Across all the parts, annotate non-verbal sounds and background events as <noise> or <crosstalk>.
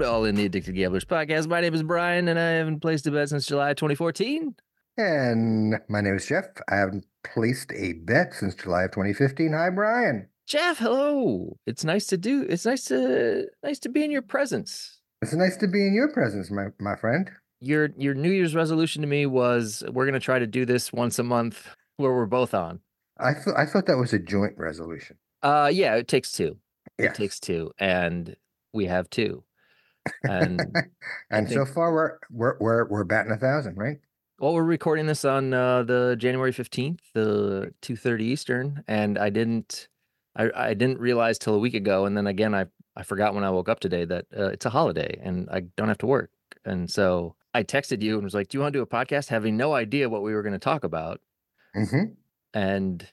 welcome to All in the Addicted Gamblers podcast. My name is Brian, and I haven't placed a bet since July 2014. And my name is Jeff. I haven't placed a bet since July of 2015. Hi, Brian. Jeff, hello. It's nice to do. It's nice to nice to be in your presence. It's nice to be in your presence, my, my friend. Your your New Year's resolution to me was we're gonna try to do this once a month where we're both on. I thought I thought that was a joint resolution. Uh yeah, it takes two. Yes. It takes two, and we have two. And <laughs> and so far we're we're we're we're batting a thousand, right? well, we're recording this on uh, the January fifteenth, the two thirty Eastern, and I didn't, I, I didn't realize till a week ago, and then again, I I forgot when I woke up today that uh, it's a holiday and I don't have to work, and so I texted you and was like, "Do you want to do a podcast?" Having no idea what we were going to talk about, Mm-hmm. and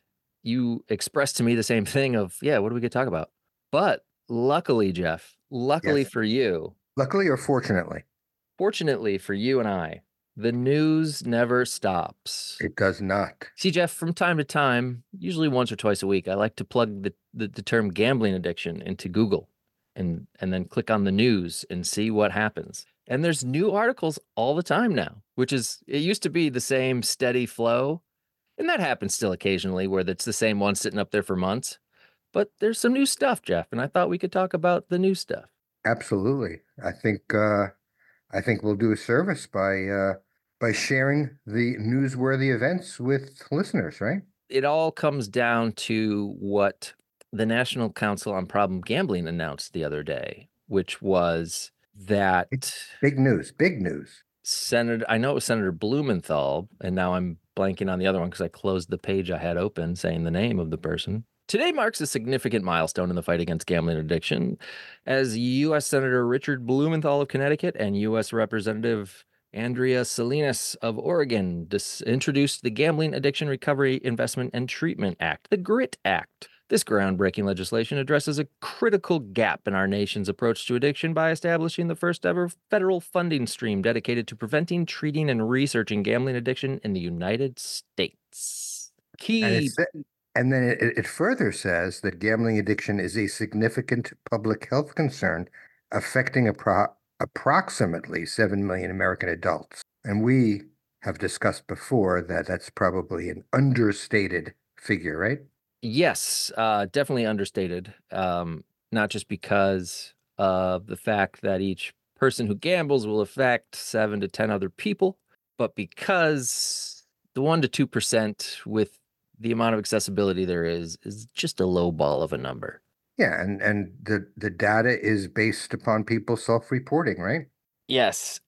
you expressed to me the same thing of, "Yeah, what do we get to talk about?" But luckily, Jeff, luckily Yes. for you, Luckily or fortunately, fortunately for you and I, the news never stops. it does not. See, Jeff, from time to time, usually once or twice a week, I like to plug the, the, the term gambling addiction into Google and, and then click on the news and see what happens. And there's new articles all the time now, which is, it used to be the same steady flow. And that happens still occasionally where it's the same one sitting up there for months. But there's some new stuff, Jeff. And I thought we could talk about the new stuff. Absolutely. I think uh I think we'll do a service by uh by sharing the newsworthy events with listeners, right? it all comes down to what the National Council on Problem Gambling announced the other day, which was that Big news, big news. Senator, I know it was Senator Blumenthal, and now I'm blanking on the other one because I closed the page I had open saying the name of the person. Today marks a significant milestone in the fight against gambling addiction as U.S. Senator Richard Blumenthal of Connecticut and U.S. Representative Andrea Salinas of Oregon dis- introduced the Gambling Addiction Recovery Investment and Treatment Act, the GRIT Act. This groundbreaking legislation addresses a critical gap in our nation's approach to addiction by establishing the first ever federal funding stream dedicated to preventing, treating, and researching gambling addiction in the United States. Key And, it sa- eh, and then it, it further says that gambling addiction is a significant public health concern affecting appro- approximately 7 million American adults. And we have discussed before that that's probably an understated figure, right? Yes, uh, definitely understated. Um, not just because of the fact that each person who gambles will affect seven to 10 other people, but because the one to 2% with the amount of accessibility there is, is just a low ball of a number. Yeah, and and the the data is based upon people self-reporting, right? Yes.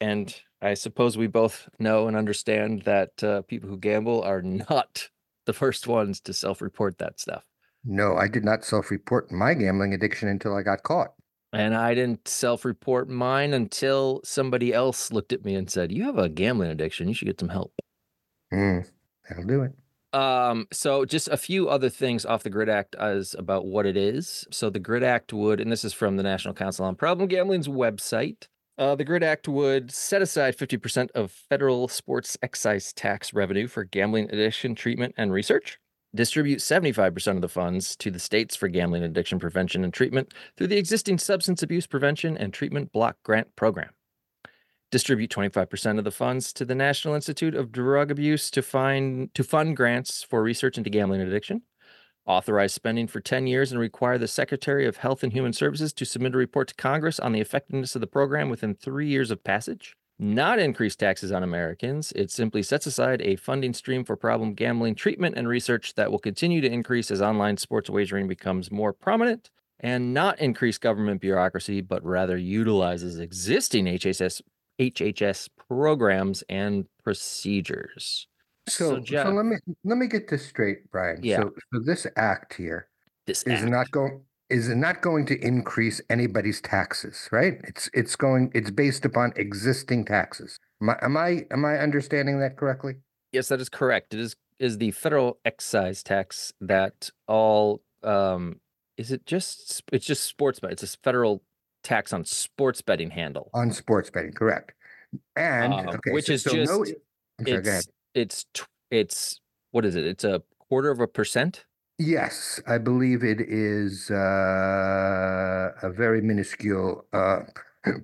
And I suppose we both know and understand that uh, people who gamble are <laughs> not the first ones to self report that stuff. No, I did not self-report my gambling addiction until I got caught. And I didn't self report mine until somebody else looked at me and said, You have a gambling addiction. You should get some help. Mm, that'll do it. Um, so just a few other things off the Grit Act as about what it is. So the Grit Act would, and this is from the National Council on Problem Gambling's website. Uh, the Grit Act would set aside 50% of federal sports excise tax revenue for gambling addiction treatment and research, distribute 75% of the funds to the states for gambling addiction prevention and treatment through the existing Substance Abuse Prevention and Treatment Block Grant Program distribute 25% of the funds to the National Institute of Drug Abuse to find to fund grants for research into gambling addiction, authorize spending for 10 years and require the Secretary of Health and Human Services to submit a report to Congress on the effectiveness of the program within 3 years of passage. Not increase taxes on Americans. It simply sets aside a funding stream for problem gambling treatment and research that will continue to increase as online sports wagering becomes more prominent and not increase government bureaucracy, but rather utilizes existing HHS HHS programs and procedures. So, so, Jeff, let me let me get this straight, Brian. Yeah. So, so this act here this is act- not going is not going to increase anybody's taxes, right? It's it's going it's based upon existing taxes. Am I am I, am I understanding that correctly? Yes, that is correct. It is is the federal excise tax that all um is it just it's just sports bet. It's a federal tax on sports betting handle. On sports betting, correct? And Uh, okay, which so- is so just sorry. It's it's it's what is it? It's a quarter of a percent. Yes, I believe it is uh, a very minuscule uh,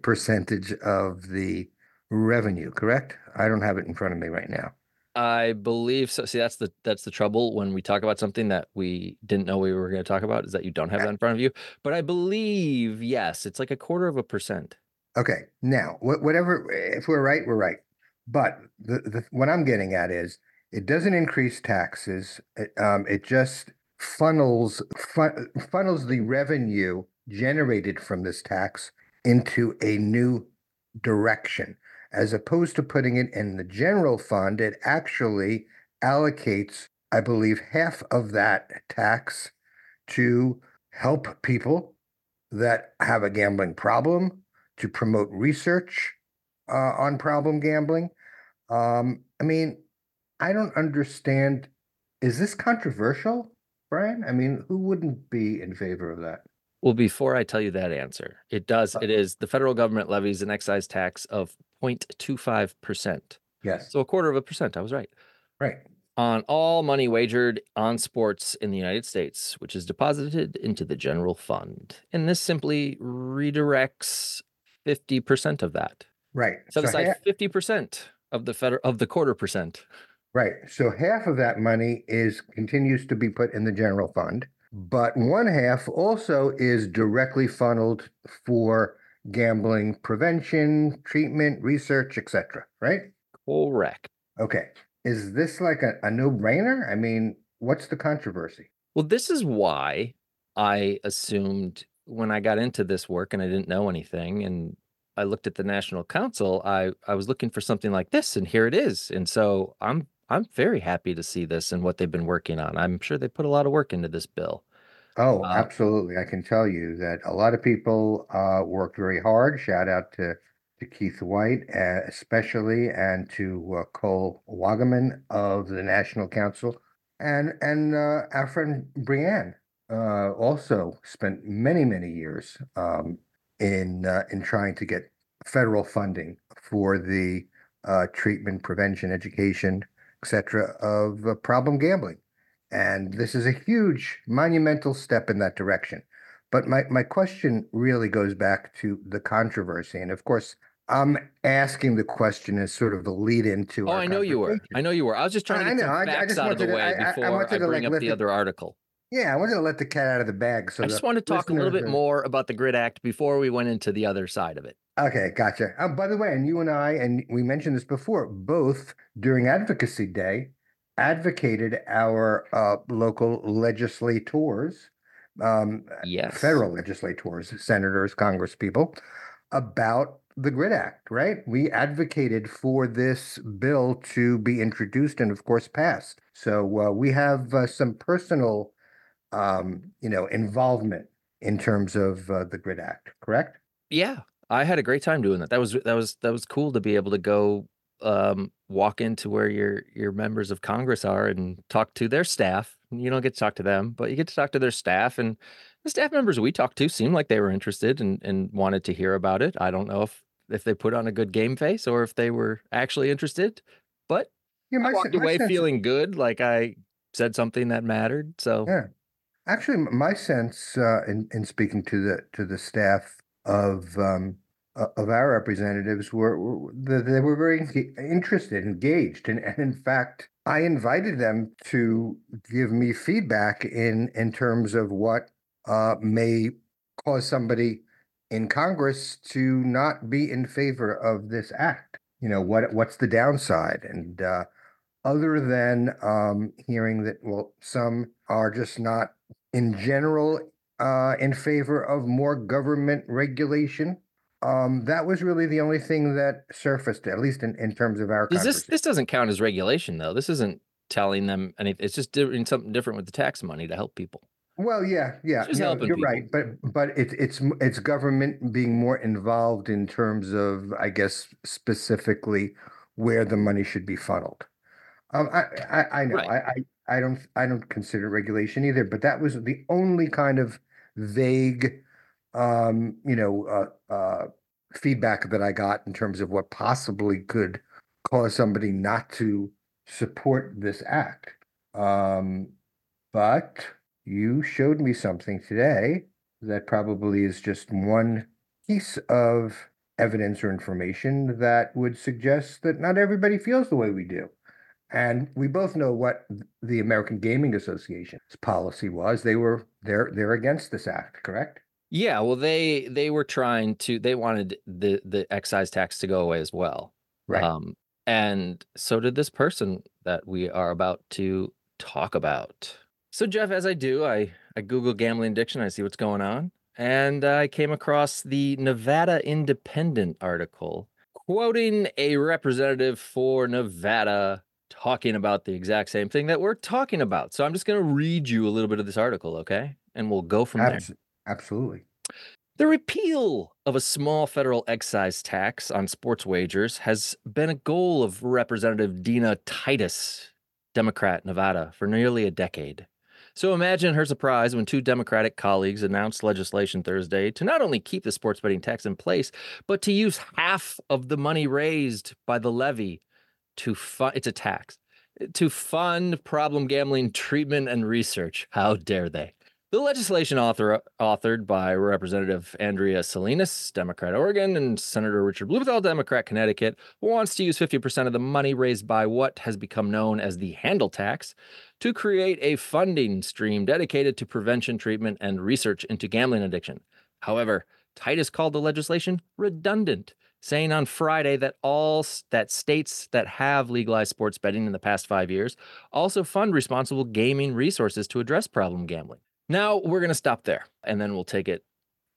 percentage of the revenue, correct? I don't have it in front of me right now. I believe so. See, that's the that's the trouble when we talk about something that we didn't know we were going to talk about is that you don't have eh that in front of you. But I believe yes, it's like a quarter of a percent. Okay, now wh- whatever, eh, if we're right, we're right. But the, the what I'm getting at is it doesn't increase taxes. It, um, it just funnels fun, funnels the revenue generated from this tax into a new direction. As opposed to putting it in the general fund, it actually allocates, I believe, half of that tax to help people that have a gambling problem, to promote research uh, on problem gambling. Um, I mean, I don't understand. Is this controversial, Brian? I mean, who wouldn't be in favor of that? Well, before I tell you that answer, it does. Uh It is the federal government levies an excise tax of 0.25%. Yes, So a quarter of a percent. I was right. right. On all money wagered on sports in the United States, which is deposited into the general fund. And this simply redirects 50% of that. Right. Set So aside half, 50% of the federal of the quarter percent. right. So half of that money is continues to be put in the general fund, but one half also is directly funneled for gambling prevention, treatment, research, etc. Right? Correct. Okay. Is this like a, a no-brainer? I mean, what's the controversy? Well, this is why I assumed when I got into this work and I didn't know anything and I looked at the National Council, I I was looking for something like this and here it is. And so I'm I'm very happy to see this and what they've been working on. I'm sure they put a lot of work into this bill. Oh, Uh, absolutely. I can tell you that a lot of people uh, worked very hard. Shout out to, to Keith White, uh, especially, and to uh, Cole Wagaman of the National Council, and and uh, our friend Brianne uh, also spent many many years um, in uh, in trying to get federal funding for the uh, treatment, prevention, education, etc. of uh, problem gambling. And this is a huge monumental step in that direction. But my, my question really goes back to the controversy. And of course, I'm asking the question as sort of the lead into Oh, I know you were. I know you were. I was just trying to I get know. some I- I just out of the to- way I- I- I before I, wanted to, bring like, up the the- other article. Yeah, I wanted to let the cat out of the bag. So I just want to talk a little bit are- more about the Grit Act before we went into the other side of it. Okay, gotcha. Uh, by the way, and you and I, and we mentioned this before, both during Advocacy Day, advocated our uh, local legislators, um, Yes. federal legislators, senators, congresspeople, about the GRIT Act, right? We advocated for this bill to be introduced and, of course, passed. So uh, we have uh, some personal, um, you know, involvement in terms of uh, the GRIT Act, correct? Yeah, I had a great time doing that. That was that was that was cool to be able to go um walk into where your your members of Congress are and talk to their staff. You don't get to talk to them, but you get to talk to their staff and the staff members we talked to seemed like they were interested and and wanted to hear about it. I don't know if if they put on a good game face or if they were actually interested, but Yeah, I my, walked my away sense- feeling good, like I said something that mattered. So Yeah. Actually, my sense uh, in in speaking to the to the staff of um, of our representatives were, were they were very interested, engaged, and, and in fact, I invited them to give me feedback in in terms of what uh, may cause somebody in Congress to not be in favor of this act. You know what what's the downside and. Uh, other than um, hearing that, well, some are just not in general uh, in favor of more government regulation. Um, that was really the only thing that surfaced, at least in, in terms of our Does this this doesn't count as regulation though? This isn't telling them anything. It's just doing something different with the tax money to help people. Well, yeah, yeah, no, you're people. right, but but it's it's it's government being more involved in terms of, I guess, specifically where the money should be funneled. Um, I I, I know Right. I, I I don't I don't consider regulation either, but that was the only kind of vague, um, you know, uh, uh, feedback that I got in terms of what possibly could cause somebody not to support this act. Um, but you showed me something today that probably is just one piece of evidence or information that would suggest that not everybody feels the way we do. And we both know what the American Gaming Association's policy was. They were they're they're against this act, correct? Yeah, well they they were trying to they wanted the the excise tax to go away as well. Right. Um and so did this person that we are about to talk about. So Jeff, as I do, I I Google gambling addiction, I see what's going on, and I came across the Nevada Independent article quoting a representative for Nevada talking about the exact same thing that we're talking about. So I'm just going to read you a little bit of this article, okay? And we'll go from Abs- there. Absolutely. The repeal of a small federal excise tax on sports wagers has been a goal of Representative Dina Titus, Democrat, Nevada, for nearly a decade. So imagine her surprise when two Democratic colleagues announced legislation Thursday to not only keep the sports betting tax in place, but to use half of the money raised by the levy to fund it's a tax to fund problem gambling treatment and research. How dare they? The legislation author, authored by Representative Andrea Salinas, Democrat Oregon, and Senator Richard Blumenthal, Democrat Connecticut, wants to use 50% of the money raised by what has become known as the handle tax to create a funding stream dedicated to prevention, treatment, and research into gambling addiction. However, Titus called the legislation redundant saying on Friday that all that states that have legalized sports betting in the past 5 years also fund responsible gaming resources to address problem gambling. Now, we're going to stop there and then we'll take it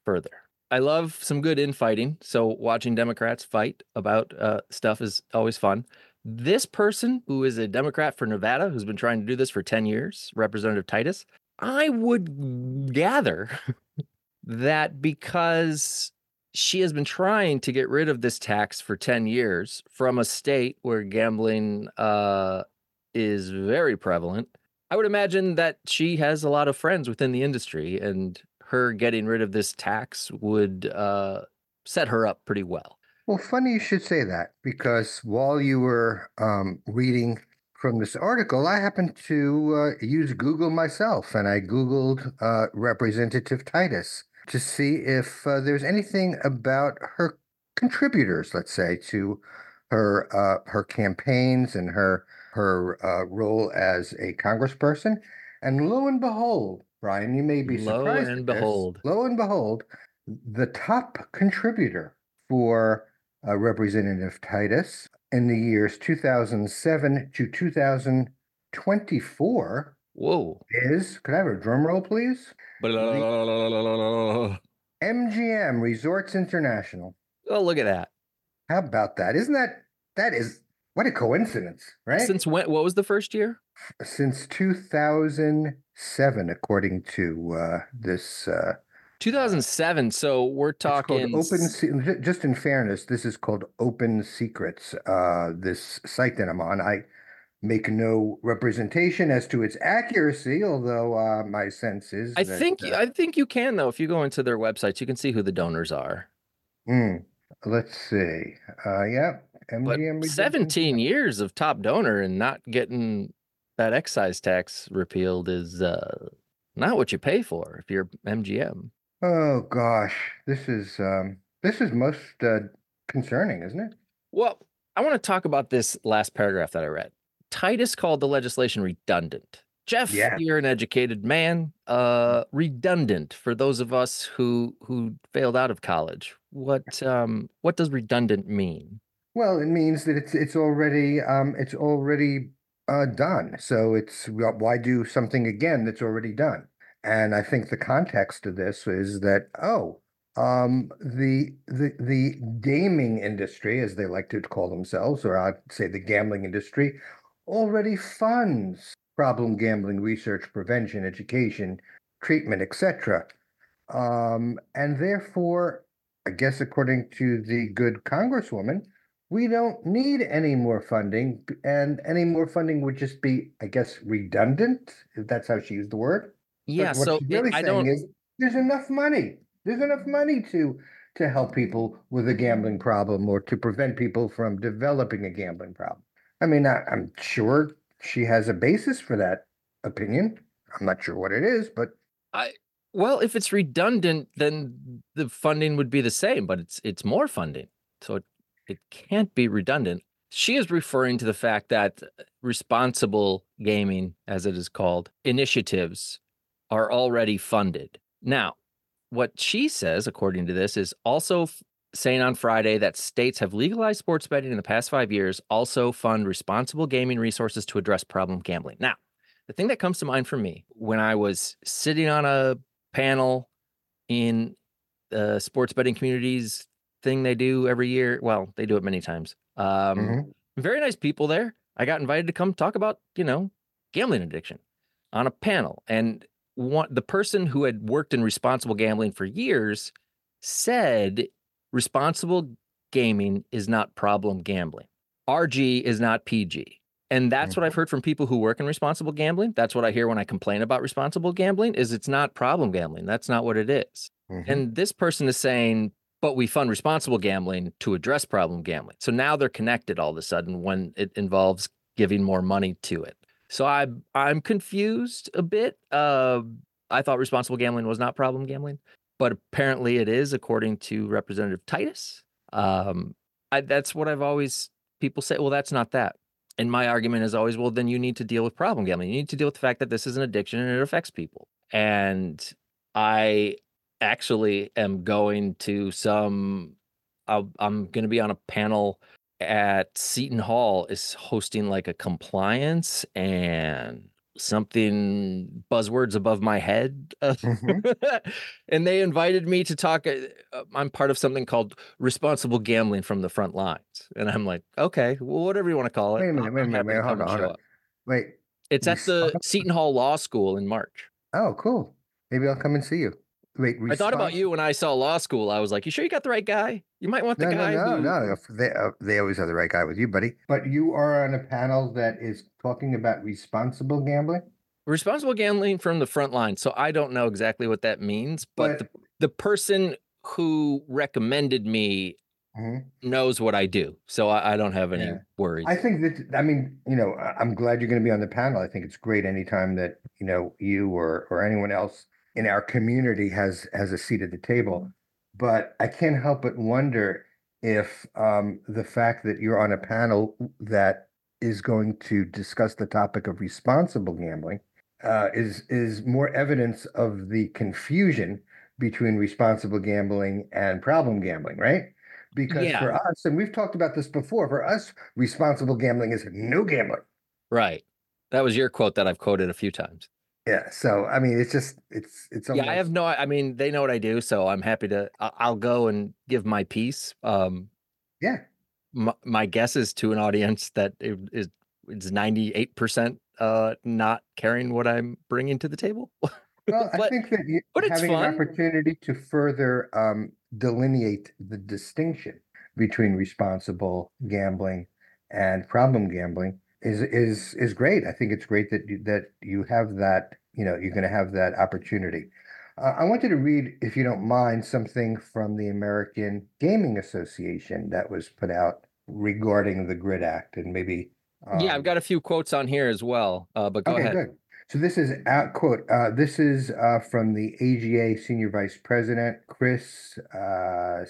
further. I love some good infighting, so watching Democrats fight about uh, stuff is always fun. This person, who is a Democrat for Nevada, who's been trying to do this for 10 years, Representative Titus, I would gather <laughs> that because she has been trying to get rid of this tax for 10 years from a state where gambling uh, is very prevalent. I would imagine that she has a lot of friends within the industry, and her getting rid of this tax would uh, set her up pretty well. Well, funny you should say that because while you were um, reading from this article, I happened to uh, use Google myself and I Googled uh, Representative Titus to see if uh, there's anything about her contributors, let's say, to her uh, her campaigns and her her uh, role as a congressperson. And lo and behold, Brian, you may be Lo surprised. and at this, behold. lo and behold, the top contributor for uh, Representative Titus in the years 2007 to 2024 Whoa. is, could I have a drum roll, please? MGM Resorts International. Oh, look at that. How about that? Isn't that that is what a coincidence, right? Since when? What was the first year? Since 2007, according to uh, this. Uh, 2007. So we're talking. Open. s- Se- ju- Just in fairness, this is called Open Secrets. Uh, this site that I'm on, I make no representation as to its accuracy, although uh, my sense is. I that, think uh, I think you can though. If you go into their websites, you can see who the donors are. hmm, let's see. Uh, yeah, MGM. Resorts 17 years of top donor and not getting that excise tax repealed is uh, not what you pay for if you're MGM. Oh gosh, this is um this is most uh, concerning, isn't it? Well, I want to talk about this last paragraph that I read. Titus called the legislation redundant. Jeff, Yeah. you're an educated man. Uh, redundant for those of us who who failed out of college. What um what does redundant mean? Well, it means that it's it's already um it's already uh done. So it's why do something again that's already done? And I think the context of this is that oh, um the the the gaming industry, as they like to call themselves, or I'd say the gambling industry, already funds problem gambling research, prevention, education, treatment, etc. Um, and therefore, I guess according to the good congresswoman, we don't need any more funding, and any more funding would just be, I guess, redundant, if that's how she used the word. But Yeah, what so she's it- really I saying don't is there's enough money. There's enough money to to help people with a gambling problem or to prevent people from developing a gambling problem. I mean, I, I'm sure she has a basis for that opinion. I'm not sure what it is, but I well, if it's redundant, then the funding would be the same, but it's it's more funding. So it, it can't be redundant. She is referring to the fact that uh, responsible gaming, as it is called, initiatives are already funded. Now, what she says, according to this, is also f- saying on Friday that states have legalized sports betting in the past five years, also fund responsible gaming resources to address problem gambling. Now, the thing that comes to mind for me when I was sitting on a panel in the sports betting communities thing they do every year, well, they do it many times. Um, Mhm. Very nice people there. I got invited to come talk about, you know, gambling addiction on a panel. And one, the person who had worked in responsible gambling for years said responsible gaming is not problem gambling. RG is not PG. And that's what I've heard from people who work in responsible gambling. That's what I hear when I complain about responsible gambling is it's not problem gambling. That's not what it is. Mhm. And this person is saying, but we fund responsible gambling to address problem gambling. So now they're connected all of a sudden when it involves giving more money to it. So I I'm confused a bit. Uh, I thought responsible gambling was not problem gambling, but apparently it is, according to Representative Titus. Um, I, that's what I've always people say. Well, that's not that. And my argument is always, well, then you need to deal with problem gambling. You need to deal with the fact that this is an addiction and it affects people. And I actually am going to some. I'll, I'm going to be on a panel at Seton Hall is hosting like a compliance and something buzzwords above my head. uh, <laughs> and they invited me to talk. uh, uh, I'm part of something called responsible gambling from the front lines. And I'm like, okay, well, whatever you want to call it. Wait a minute, I'm- wait a minute, wait, hold on, hold on. Wait. It's at <laughs> the Seton Hall Law School in March. Oh, cool. Maybe I'll come and see you. Wait, I thought about you when I saw law school. I was like, you sure you got the right guy? You might want the No, guy no, no, who no. if They, uh, they always have the right guy with you, buddy. But you are on a panel that is talking about responsible gambling. responsible gambling from the front line. So I don't know exactly what that means, but, But- the, the person who recommended me Mhm. knows what I do. So I, I don't have any Yeah. worries. I think that, I mean, you know, I'm glad you're going to be on the panel. I think it's great anytime that, you know, you or, or anyone else in our community has, has a seat at the table. But I can't help but wonder if um, the fact that you're on a panel that is going to discuss the topic of responsible gambling uh, is, is more evidence of the confusion between responsible gambling and problem gambling, right? Because Yeah. for us, and we've talked about this before, for us, responsible gambling is no gambling. right. That was your quote that I've quoted a few times. Yeah. So I mean, it's just it's it's Yeah, I have no. I mean, they know what I do, so I'm happy to. I'll go and give my piece. Um, yeah. my, my guess is to an audience that it is it's 98 percent uh not caring what I'm bringing to the table. Well, <laughs> I think that you, but having fun. an opportunity to further um, delineate the distinction between responsible gambling and problem gambling is is is great. I think it's great that you, that you have that. You know, you're going to have that opportunity. Uh, I wanted to read, if you don't mind, something from the American Gaming Association that was put out regarding the Grit Act, and maybe. yeah, um, I've got a few quotes on here as well. Uh, but go okay, ahead. good. So this is out quote. Uh, this is uh, from the AGA Senior Vice President Chris uh,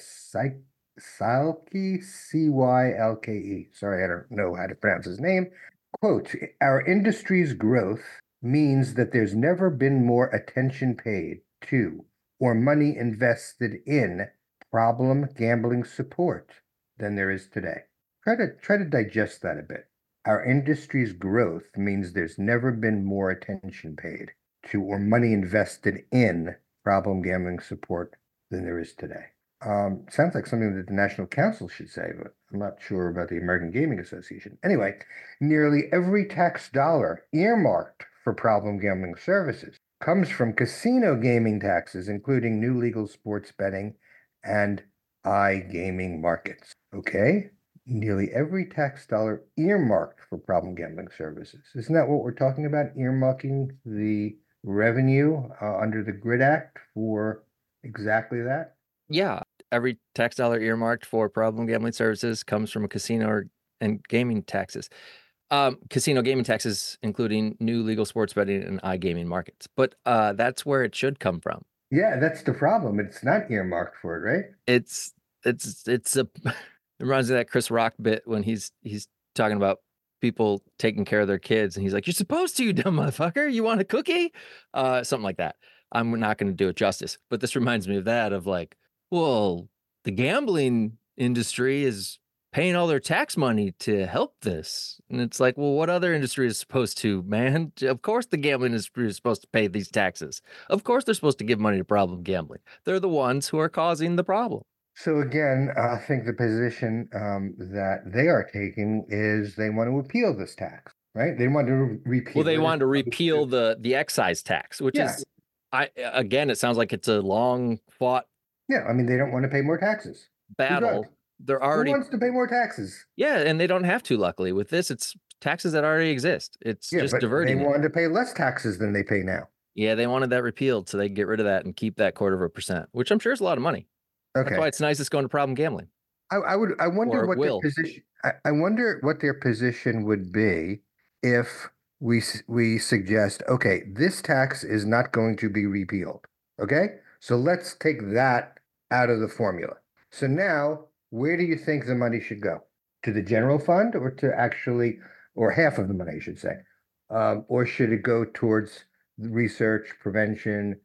Cylke C Y L K E. Sorry, I don't know how to pronounce his name. Quote: Our industry's growth means that there's never been more attention paid to or money invested in problem gambling support than there is today. Try to try to digest that a bit. Our industry's growth means there's never been more attention paid to or money invested in problem gambling support than there is today. Um, sounds like something that the National Council should say, but I'm not sure about the American Gaming Association. Anyway, nearly every tax dollar earmarked for problem gambling services comes from casino gaming taxes, including new legal sports betting and iGaming markets. Okay? nearly every tax dollar earmarked for problem gambling services. Isn't that what we're talking about? Earmarking the revenue uh, under the Grit Act for exactly that? Yeah, every tax dollar earmarked for problem gambling services comes from a casino or, and gaming taxes. Um, casino gaming taxes, including new legal sports betting and iGaming markets. But uh, that's where it should come from. Yeah, that's the problem. It's not earmarked for it, right? It's it's it's a <laughs> it reminds me of that Chris Rock bit when he's he's talking about people taking care of their kids and he's like, You're supposed to, you dumb motherfucker. You want a cookie? Uh something like that. I'm not gonna do it justice. But this reminds me of that of like, well, the gambling industry is paying all their tax money to help this. And it's like, well, what other industry is supposed to, man? Of course, the gambling industry is supposed to pay these taxes. Of course, they're supposed to give money to problem gambling. They're the ones who are causing the problem. So again, I think the position um, that they are taking is they want to appeal this tax, right? They want to re- repeal. Well, they it. wanted to repeal the the excise tax, which Yeah. is, I again, it sounds like it's a long fought Yeah, I mean, they don't want to pay more taxes. battle. They're Who already wants to pay more taxes? yeah, and they don't have to. Luckily, with this, it's taxes that already exist. It's Yeah, just but they diverting. it. wanted to pay less taxes than they pay now. Yeah, they wanted that repealed so they could get rid of that and keep that quarter of a percent, which I'm sure is a lot of money. Okay. That's why it's nice it's going to problem gambling. I, I would, I wonder Or what will. their position, I, I wonder what their position would be if we, we suggest, okay, this tax is not going to be repealed. Okay? So let's take that out of the formula. So now, where do you think the money should go? To the general fund or to actually, or half of the money, I should say? Um, or should it go towards research, prevention,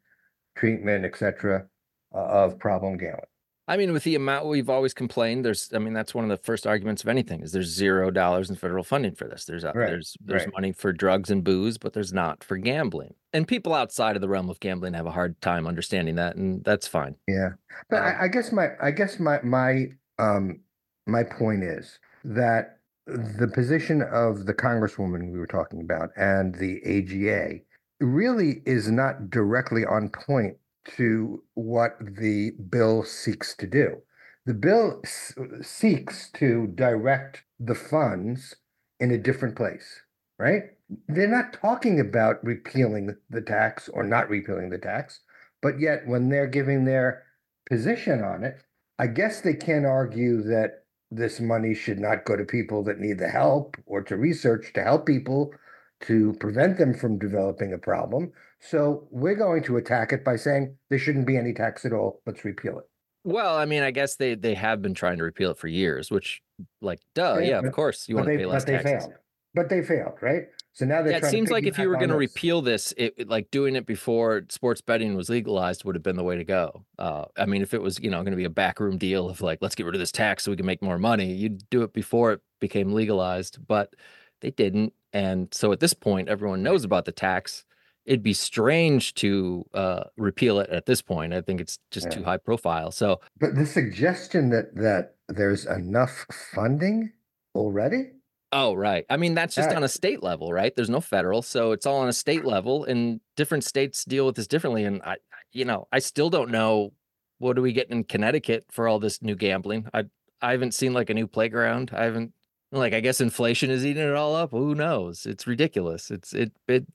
treatment, et cetera, uh, of problem gambling? I mean, with the amount we've always complained, there's, I mean, that's one of the first arguments of anything is there's zero dollars in federal funding for this. There's, Right, there's, there's right. money for drugs and booze, but there's not for gambling. And people outside of the realm of gambling have a hard time understanding that, and that's fine. Yeah, but Um, I, I guess my, I guess my, my, um, my point is that the position of the congresswoman we were talking about and the AGA really is not directly on point to what the bill seeks to do. The bill s- seeks to direct the funds in a different place, right? They're not talking about repealing the tax or not repealing the tax. But yet, when they're giving their position on it, I guess they can argue that this money should not go to people that need the help or to research to help people to prevent them from developing a problem. So we're going to attack it by saying there shouldn't be any tax at all. Let's repeal it. Well, I mean, I guess they, they have been trying to repeal it for years, which like, duh, Yeah, yeah, but- of course you But want to they, pay but less they taxes. failed. But they failed, right? So now they're Yeah, it seems like if you were going to repeal this, it it- like doing it before sports betting was legalized would have been the way to go. Uh, I mean, if it was you know going to be a backroom deal of like let's get rid of this tax so we can make more money, you'd do it before it became legalized, but they didn't. And so at this point, everyone knows about the tax. It'd be strange to uh, repeal it at this point. I think it's just Yeah. too high profile. So But the suggestion that that there's enough funding already? Oh, right. I mean, that's just on a state level, right? There's no federal, so it's all on a state level, and different states deal with this differently. And I, you know, I still don't know what do we get in Connecticut for all this new gambling. I, I haven't seen like a new playground. I haven't, like, I guess inflation is eating it all up. Who knows? It's ridiculous. It's it it,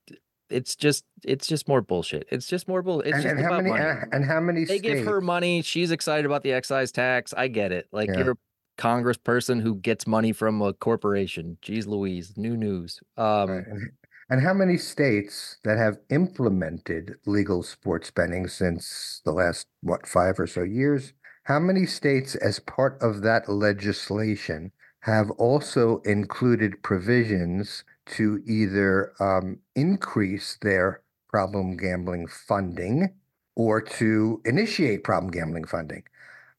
it's just it's just more bullshit. It's just more bull. It's and, just and how about many money. and, how many they states? give her money. She's excited about the excise tax. I get it. Like Yeah. you're a congressperson who gets money from a corporation. Jeez Louise, new news. Um, Right, And and how many states that have implemented legal sports betting since the last, what, five or so years? How many states, as part of that legislation, have also included provisions to either um, increase their problem gambling funding or to initiate problem gambling funding?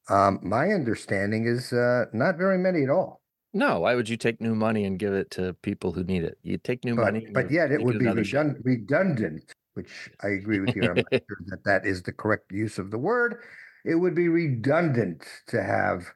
Um, my understanding is uh, not very many at all. no, why would you take new money and give it to people who need it? You take new But, money, but yet it would be redundant, which I agree with you. I'm not <laughs> sure that that is the correct use of the word. It would be redundant to have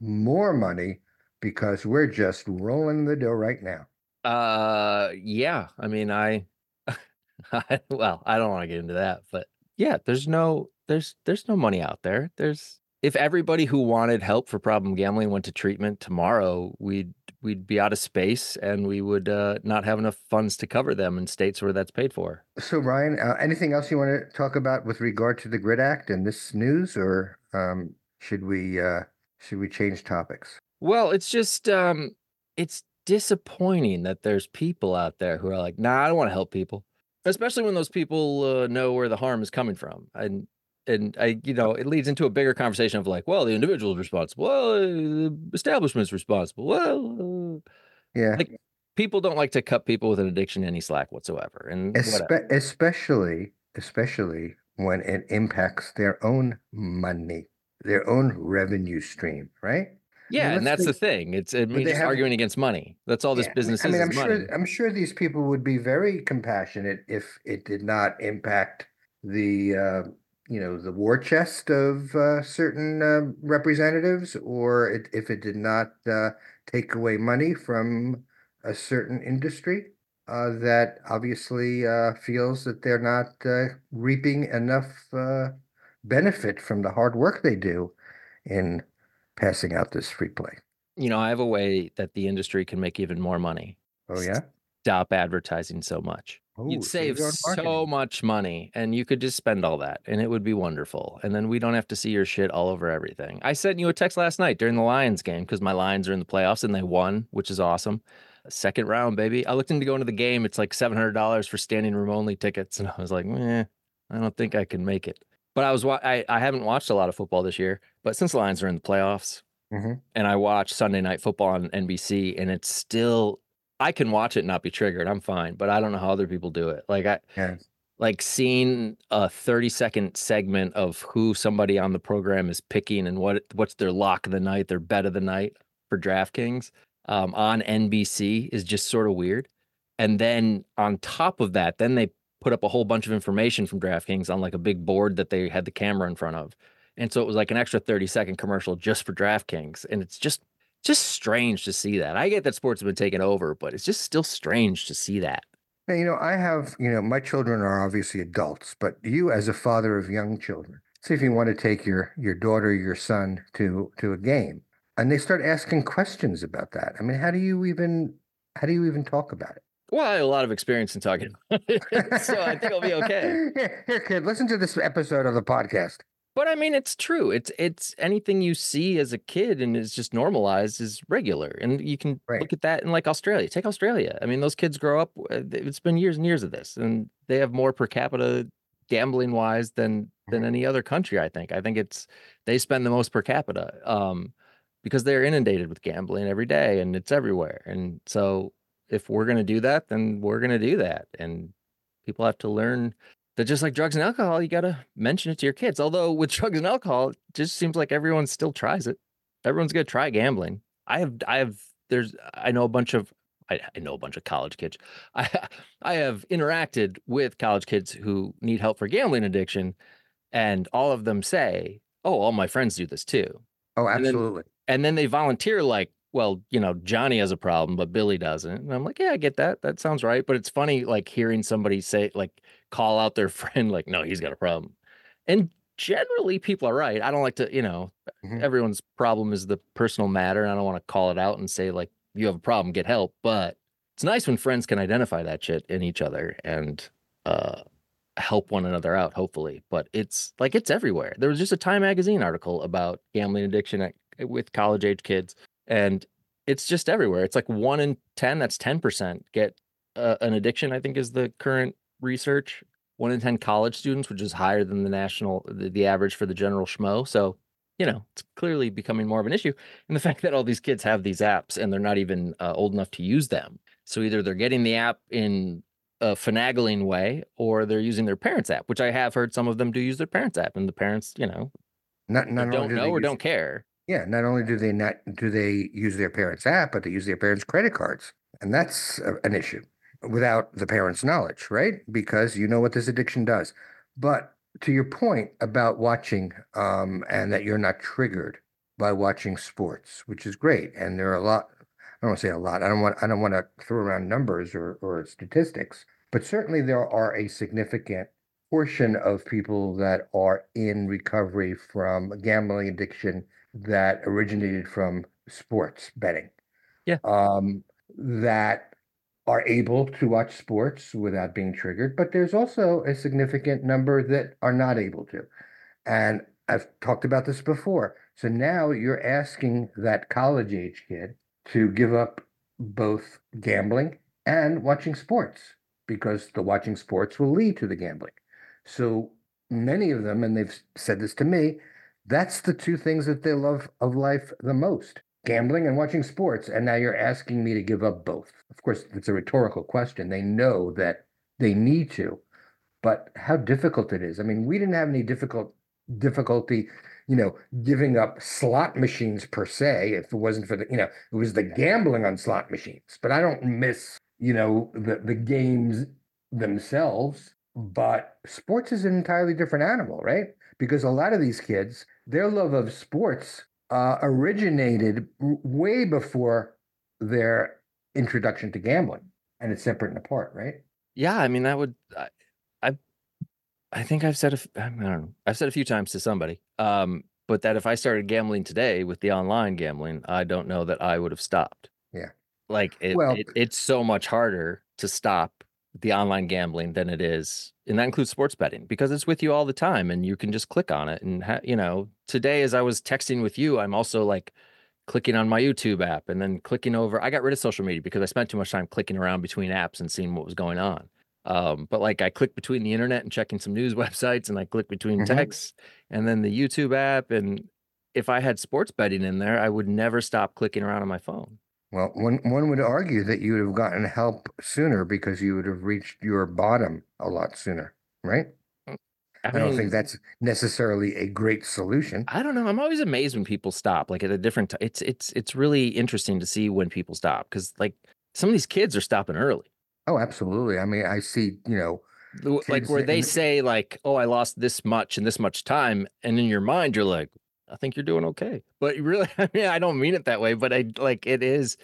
more money because we're just rolling the dough right now. Uh, yeah. I mean, I, <laughs> I well, I don't want to get into that, but yeah, there's no, there's, there's no money out there. There's, if everybody who wanted help for problem gambling went to treatment tomorrow, we'd, we'd be out of space and we would uh, not have enough funds to cover them in states where that's paid for. So Ryan, uh, anything else you want to talk about with regard to the Grit Act and this news, or um, should we uh, should we change topics? Well, it's just um it's disappointing that there's people out there who are like, nah, I don't want to help people, especially when those people uh, know where the harm is coming from. And and I, you know, it leads into a bigger conversation of like, well, the individual is responsible. Well, the establishment's responsible. Well, Yeah. like people don't like to cut people with an addiction any slack whatsoever. And. Espe- especially, especially when it impacts their own money, their own revenue stream, right? Yeah, let's and that's the thing. It's I mean, they just have- arguing against money. That's all this Yeah, I mean- business I mean, is. I'm is sure, money. I'm sure these people would be very compassionate if it did not impact the, uh, you know, the war chest of uh, certain uh, representatives, or it, if it did not uh, take away money from a certain industry uh, that obviously uh, feels that they're not uh, reaping enough uh, benefit from the hard work they do in passing out this free play. you know, I have a way that the industry can make even more money. Oh yeah, Stop advertising so much. Oh, You'd save so much money and you could just spend all that and it would be wonderful. And then we don't have to see your shit all over everything. I sent you a text last night during the Lions game because my Lions are in the playoffs and they won, which is awesome. Second round, baby. I looked into going to the game. It's like $700 for standing room only tickets. And I was like, eh, I don't think I can make it. But I was, wa- I, I haven't watched a lot of football this year, but since the Lions are in the playoffs, Mhm. and I watch Sunday Night Football on NBC, and it's still I can watch it and not be triggered. I'm fine, but I don't know how other people do it. Like I Yeah. like seeing a 30 second segment of who somebody on the program is picking and what what's their lock of the night, their bet of the night for DraftKings um, on NBC is just sort of weird. And then on top of that, then they put up a whole bunch of information from DraftKings on like a big board that they had the camera in front of. And so it was like an extra 30 second commercial just for DraftKings. And it's just just strange to see that. I get that sports have been taken over, but it's just still strange to see that. You know, I have, you know, my children are obviously adults, but you as a father of young children, say if you want to take your your daughter, your son to to a game, and they start asking questions about that. I mean, how do you even how do you even talk about it? Well, I have a lot of experience in talking <laughs> so I think I'll be okay. <laughs> Here, here, kid, listen to this episode of the podcast. But I mean, it's true. It's it's anything you see as a kid and is just normalized is regular, and you can Right. look at that in like Australia. Take Australia. I mean, those kids grow up. uh, It's been years and years of this, and they have more per capita gambling wise than than Mhm. any other country. I think. I think it's they spend the most per capita um, because they're inundated with gambling every day, and it's everywhere. And so, if we're gonna do that, then we're gonna do that, and people have to learn that just like drugs and alcohol, you got to mention it to your kids. Although with <laughs> drugs and alcohol, it just seems like everyone still tries it. Everyone's gonna try gambling. I have, I have, there's, I know a bunch of, I, I know a bunch of college kids. <laughs> I, I have interacted with college kids who need help for gambling addiction, and all of them say, "Oh, all my friends do this too." Oh, And then- absolutely. and then they volunteer like well you know johnny has a problem but billy doesn't. And i'm like yeah i get that. That sounds right. But it's funny like hearing somebody say like call out their <laughs> friend like no he's got a problem. And generally people are right. I don't like to you know Mhm. everyone's problem is the personal matter and i don't want to call it out and say like you have a problem get help. But it's nice when friends can identify that shit in each other and uh help one another out hopefully. But it's like it's everywhere. There was just a time magazine article about gambling addiction at, with college age kids and it's just everywhere. It's like 1 in 10 that's 10% get uh, an addiction i think is the current research. 1 in 10 college students which is higher than the national the, the average for the general schmo. So you know it's clearly becoming more of an issue. And the <laughs> fact that all these kids have these apps and they're not even uh, old enough to use them. So either they're getting the app in a finagling way or they're using their parents app which i have heard some of them do use their parents app and the parents you know Not, not don't know or use- don't care Yeah, not only do they not do they use their parents' app, but they use their parents' credit cards, and that's a- an issue without the parents' knowledge, right? Because you know what this addiction does. But to your point about watching, um, and that you're not triggered by watching sports, which is great, and there are a lot. I don't want to say a lot. I don't want. I don't want to throw around numbers or or statistics, but certainly there are a significant portion of people that are in recovery from gambling addiction that originated from sports betting. Yeah. Um, that are able to watch sports without being triggered, but there's also a significant number that are not able to. And I've talked about this before. So now you're asking that college age kid to give up both gambling and watching sports because the watching sports will lead to the gambling. So many of them, and they've said this to me, that's the two things that they love of life the most gambling and watching sports. And now you're asking me to give up both. Of course, it's a rhetorical question. They know that they need to, but how difficult it is. I mean, we didn't have any difficult difficulty, you know, giving up slot machines per se, if it wasn't for the, you know, it was the gambling on slot machines. But I don't miss, you know, the the games themselves. But sports is an entirely different animal, right? Because a lot of these kids, their love of sports uh, originated way before their introduction to gambling, and it's separate and apart, right? Yeah, I mean that would I I, I think I've said a I don't know. I've said a few times to somebody um but that if I started gambling today with the online gambling, I don't know that I would have stopped. Yeah. Like it, Well- it it's so much harder to stop the online gambling than it is and that includes sports betting because it's with you all the time and you can just click on it and ha- you know today as I was texting with you I'm also like clicking on my YouTube app and then clicking over. I got rid of social media because I spent too much time clicking around between apps and seeing what was going on. Um, but like I click between the internet and checking some news <laughs> websites, and I click between Mhm. texts and then the YouTube app. And if I had sports betting in there, I would never stop clicking around on my phone. Well, one one would argue that you would have gotten help sooner because you would have reached your bottom a lot sooner, right? Mm, I, I don't mean, think that's necessarily a great solution. I don't know. I'm always amazed when people stop. Like at a different. T- it's it's it's really interesting to see when people stop because like some of these kids are stopping early. Oh, absolutely. I mean, I see, you know, like where they say like oh i lost this much in this much time and in your mind you're like i think you're doing okay but you really <laughs> i mean i don't mean it that way but i like it is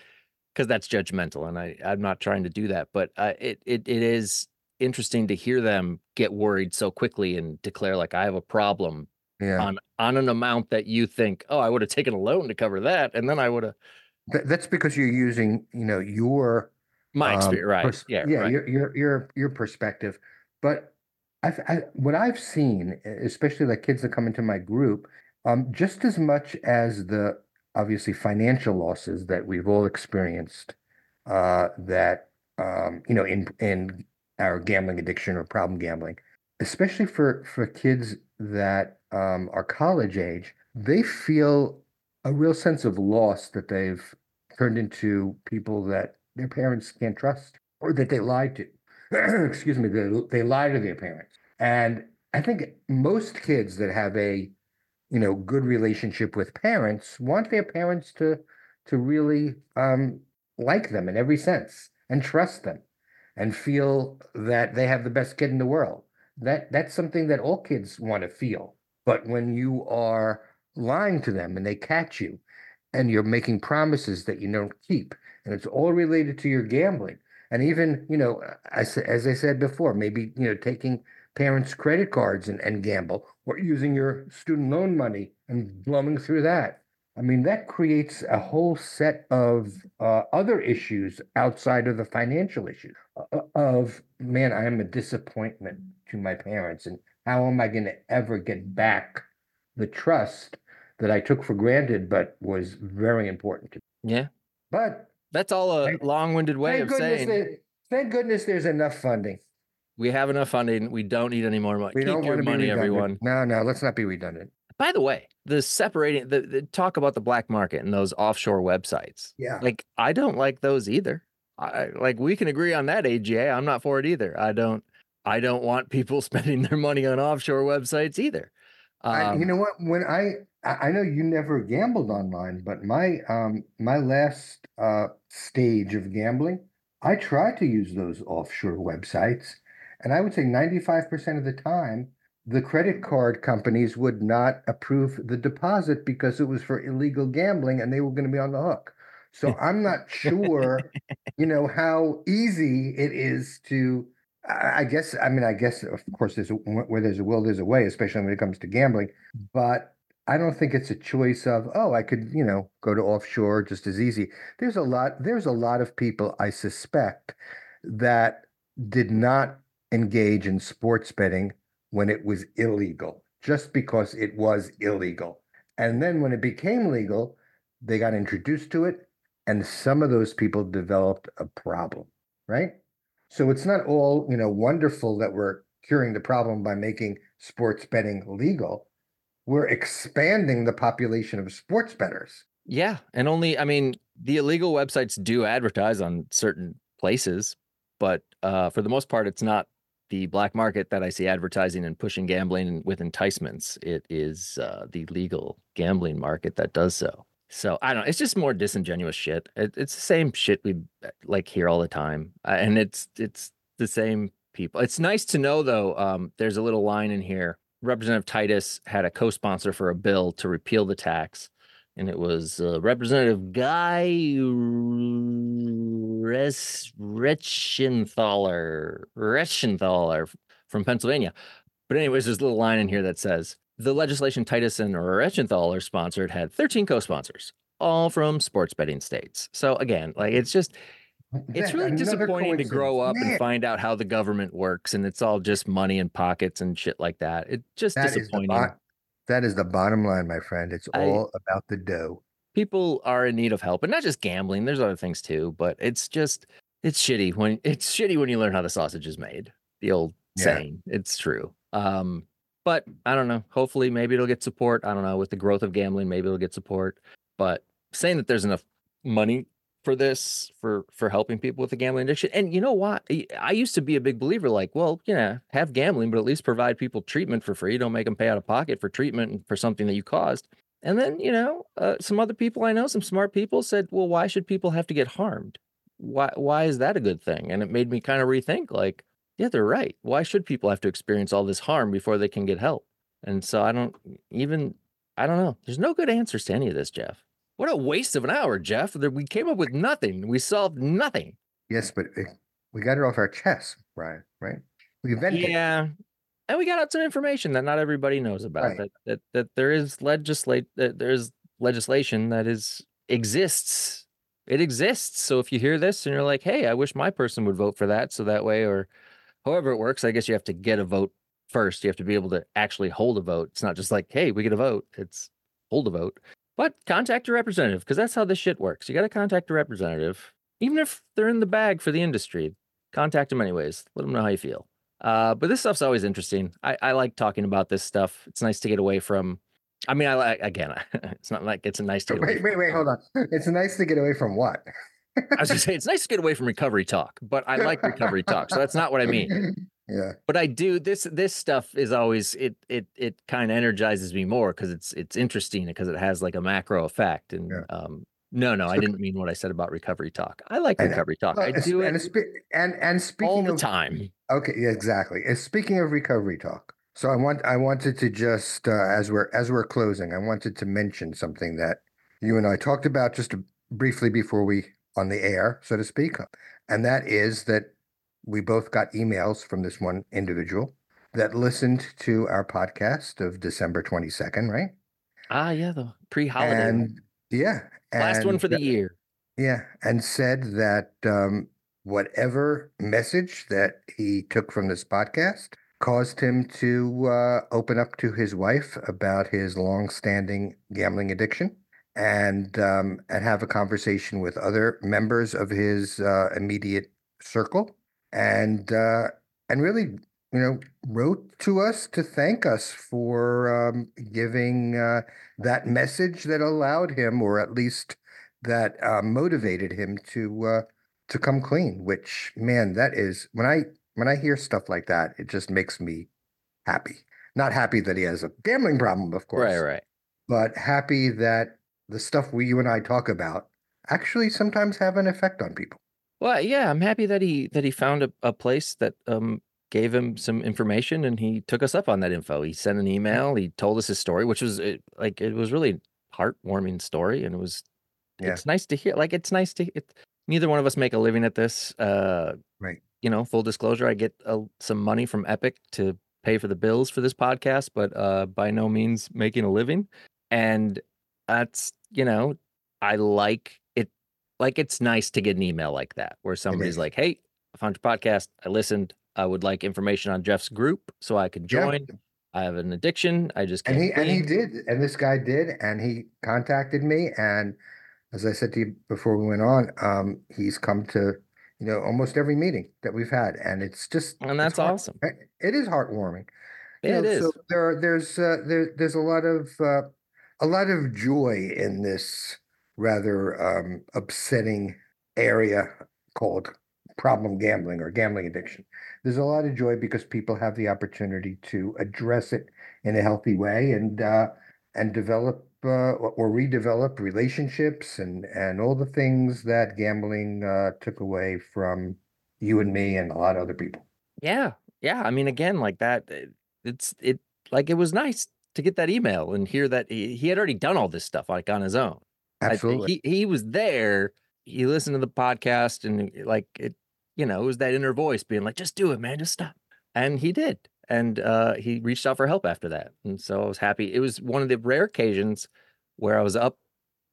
because that's judgmental and i i'm not trying to do that but uh, it, it it is interesting to hear them get worried so quickly and declare like i have a problem yeah. on on an amount that you think oh i would have taken a loan to cover that and then i would have That, that's because you're using, you know, your my um, experience right pers- yeah yeah, right. your your your your perspective. But I've I, what I've seen, especially like kids that come into my group, um, just as much as the obviously financial losses that we've all experienced, uh, that um, you know, in in our gambling addiction or problem gambling, especially for for kids that um, are college age, they feel a real sense of loss that they've turned into people that their parents can't trust or that they lied to. <clears throat> Excuse me, they, they lie to their parents. And I think most kids that have a, you know, good relationship with parents want their parents to to really um, like them in every sense and trust them and feel that they have the best kid in the world. That that's something that all kids want to feel. But when you are lying to them and they catch you and you're making promises that you don't keep and it's all related to your gambling and even you know sa- as i said before maybe you know taking parents credit cards and, and gamble or using your student loan money and blowing through that. I mean that creates a whole set of uh, other issues outside of the financial issues uh, of man i am a disappointment to my parents and how am i going to ever get back the trust that i took for granted but was very important to me. Yeah. But that's all a long-winded way of saying there- thank goodness there's enough funding. We have enough funding we don't need any more money We Keep don't want to be money redundant. everyone No, no, let's not be redundant. By the way, the separating the, the talk about the black market and those offshore websites. Yeah. Like I don't like those either. I like we can agree on that, AGA. I'm not for it either. I don't I don't want people <laughs> spending their money on offshore websites either. I, you Um, know what? When I, I I know you never gambled online, but my um my last uh stage of gambling, I tried to use those offshore websites, and I would say 95% of the time, the credit card companies would not approve the deposit because it was for illegal gambling and they were going to be on the hook. So <laughs> I'm not sure, you know, how easy it is to I guess, I mean, I guess, of course, there's a, where there's a will, there's a way, especially when it comes to gambling. Mm. But I don't think it's a choice of, oh, I could, you know, go to offshore just as easy. There's a lot, there's a lot of people I suspect that did not engage in sports betting when it was illegal, just because it was illegal. And then when it became legal, they got introduced to it and some of those people developed a problem, right? So it's not all, you know, wonderful that we're curing the problem by making sports betting legal. We're expanding the population of sports bettors. Yeah, and only I mean, the illegal websites do advertise on certain places, but uh, for the most part, it's not the black market that I see advertising and pushing gambling with enticements. It is uh, the legal gambling market that does so. So I don't know. It's just more disingenuous shit. It, it's the same shit we like hear all the time, uh, and it's it's the same people. It's nice to know though. Um, there's a little line in here. Representative Titus had a co-sponsor for a bill to repeal the tax, and it was uh, Representative Guy Res- Reschenthaler Reschenthaler from Pennsylvania. But anyways, there's a little line in here that says the legislation Titus and Reschenthaler sponsored had 13 co-sponsors, all from sports betting states. So again, like it's just it's really disappointing to grow up and find out how the government works and it's all just money in pockets and shit like that. It's just That is disappointing. bot, that is the bottom line, my friend. It's I- all about the dough. People are in need of help and not just gambling. There's other things too, but it's just it's shitty when it's shitty when you learn how the sausage is made. The old Yeah. saying. It's true. Um but I don't know. Hopefully maybe it'll get support. I don't know. With the growth of gambling, maybe it'll get support. But saying that there's enough money for this for for helping people with the gambling addiction and you know what? I- i used to be a big believer like well you know have gambling but at least provide people treatment for free. Don't make them pay out of pocket for treatment for something that you caused. And then you know uh, some other people i know some smart people said well why should people have to get harmed? Why why is that a good thing? And it made me kind of rethink like yeah they're right. Why should people have to experience all this harm before they can get help? And so i don't even i don't know. There's no good answers to any of this jeff what a waste of an hour, Jeff. There- We came up with nothing. We solved nothing. Yes, but eh, we got it off our chest, Brian, right? We vented. Yeah. And we got out some information that not everybody knows about. Right. That that that there is legislate that there's legislation that is exists. It exists. So if you hear this and you're like, hey, I wish my person would vote for that. So that way, or however it works, I guess you have to get a vote first. You have to be able to actually hold a vote. It's not just like, hey, we get a vote. It's hold a vote. But contact your representative because that's how this shit works. You got to contact a representative, even if they're in the bag for the industry. Contact them anyways. Let them know how you feel. Uh, but this stuff's always interesting. I, I like talking about this stuff. It's nice to get away from. I mean, I like again. <laughs> It's not like it's a nice to. Wait, wait, wait, hold on. It's nice to get away from what? I was gonna say it's nice to get away from recovery talk, but I like recovery talk, so that's not what I mean. <laughs> Yeah. But I do this. This stuff is always it. It it kind of energizes me more because it's it's interesting because it has like a macro effect. And Yeah. um, no, no, I didn't mean what I said about recovery talk. I like recovery talk. I do and, it and and speaking all the of time. okay, yeah, exactly. And speaking of recovery talk, so I want I wanted to just uh, as we're as we're closing, I wanted to mention something that you and I talked about just briefly before we on the air, so to speak, and that is that we both got emails from this one individual that listened to our podcast of December twenty second, right? Ah, yeah, the pre-holiday. And yeah, last one for the year. Yeah, and said that um, whatever message that he took from this podcast caused him to uh, open up to his wife about his long-standing gambling addiction and um, and have a conversation with other members of his uh, immediate circle and uh, and really you know wrote to us to thank us for um, giving uh, that message that allowed him or at least that uh, motivated him to uh, to come clean. Which man, that is when I when I hear stuff like that, it just makes me happy. Not happy that he has a gambling problem, of course, Right, right. but happy that the stuff we you and I talk about actually sometimes have an effect on people. Well, yeah, I'm happy that he that he found a, a place that um gave him some information and he took us up on that info. He sent an email, he told us his story, which was it, like it was really heartwarming story and it was Yeah. it's nice to hear like it's nice to it, neither one of us make a living at this uh Right. you know full disclosure i get uh, some money from epic to pay for the bills for this podcast but uh by no means making a living and that's you know i like like it's nice to get an email like that where somebody's like hey i found your podcast i listened i would like information on jeff's group so i could Yeah. join i have an addiction i just And he and he did, and this guy did, and he contacted me, and as I said to you before we went on, um, he's come to, you know, almost every meeting that we've had, and it's just And that's awesome. It is heartwarming. You Yeah, it know, is. So there are, there's, uh, there, there's a lot of, uh, a lot of joy in this rather, um, upsetting area called problem gambling or gambling addiction. There's a lot of joy because people have the opportunity to address it in a healthy way and, uh, and develop, uh, or redevelop relationships and, and all the things that gambling, uh, took away from you and me and a lot of other people. Yeah. Yeah. I mean, again, like that, it's it like it was nice to get that email and hear that he, he had already done all this stuff like on his own. I- Absolutely. he he was there. He listened to the podcast and like it, you know, it was that inner voice being like, just do it, man, just stop. And he did. And uh he reached out for help after that. And so I was happy. It was one of the rare occasions where I was up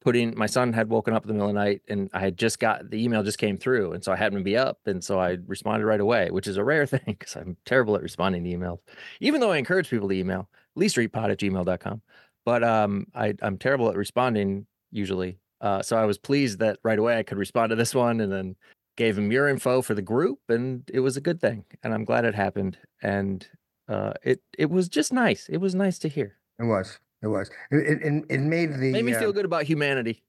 putting my son had woken up in the middle of the night and I had just got the email just came through. And so I happened to be up. And so I responded right away, which is a rare <laughs> thing because I'm terrible at responding to emails. Even though I encourage people to email, leestreetpod at gmail.com. But um I, I'm terrible at responding usually. Uh, so I was pleased that right away I could respond to this one and then gave him your info for the group and it was a good thing. And I'm glad it happened. And uh, it it was just nice. It was nice to hear. It was. It was. It, it, it made the Made me uh, feel good about humanity.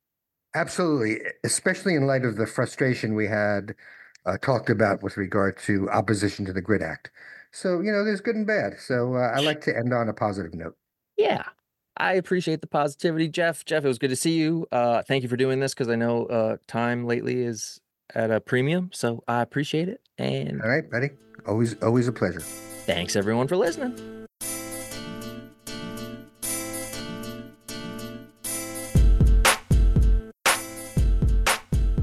absolutely, especially in light of the frustration we had uh, talked about with regard to opposition to the Grit Act. So you know, there's good and bad. So uh, I like to end on a positive note. Yeah. I appreciate the positivity, Jeff. Jeff, it was good to see you. Uh, thank you for doing this because I know uh, time lately is at a premium. So I appreciate it. And All right, buddy, Always, always a pleasure. thanks everyone for listening.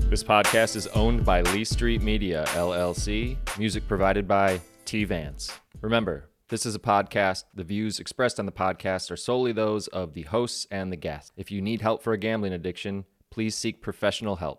This podcast is owned by Lee Street Media, LLC. Music provided by T Vance. Remember, this is a podcast. The views expressed on the podcast are solely those of the hosts and the guests. If you need help for a gambling addiction, please seek professional help.